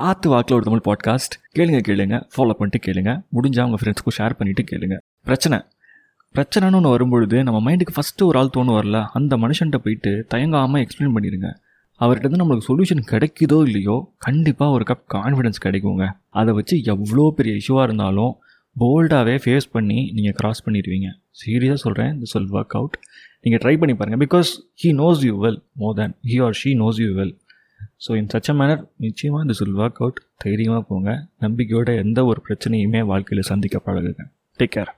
காற்று வாக்கில் ஒரு தமிழ் பாட்காஸ்ட் கேளுங்க கேளுங்க. ஃபாலோ பண்ணிட்டு கேளுங்க. முடிஞ்சால் உங்கள் ஃப்ரெண்ட்ஸ்க்கும் ஷேர் பண்ணிவிட்டு கேளுங்க. பிரச்சனை. பிரச்சனைன்னு ஒன்று வரும்பொழுது நம்ம மைண்டுக்கு ஃபஸ்ட்டு ஒரு ஆள் தோணு வரல. அந்த மனுஷன்ட்ட போயிட்டு தயங்காமல் எக்ஸ்பிளைன் பண்ணிடுங்க அவர்கிட்ட இருந்து நம்மளுக்கு சொல்யூஷன் கிடைக்குதோ இல்லையோ கண்டிப்பாக ஒரு கப் கான்ஃபிடன்ஸ் கிடைக்குங்க. அதை வச்சு எவ்வளோ பெரிய இஷ்யூவாக இருந்தாலும் போல்டாகவே ஃபேஸ் பண்ணி நீங்கள் கிராஸ் பண்ணிடுவீங்க. சீரியஸாக சொல்கிறேன் திஸ் வில் ஒர்க் அவுட் நீங்கள் ட்ரை பண்ணி பாருங்கள் because he knows you well more than he or she knows you well so in such a manner நிச்சயமாக திஸ் வில் ஒர்க் அவுட் தைரியமாக போங்க. நம்பிக்கையோட எந்த ஒரு பிரச்சனையுமே வாழ்க்கையில் சந்திக்க பழகுங்க. Take care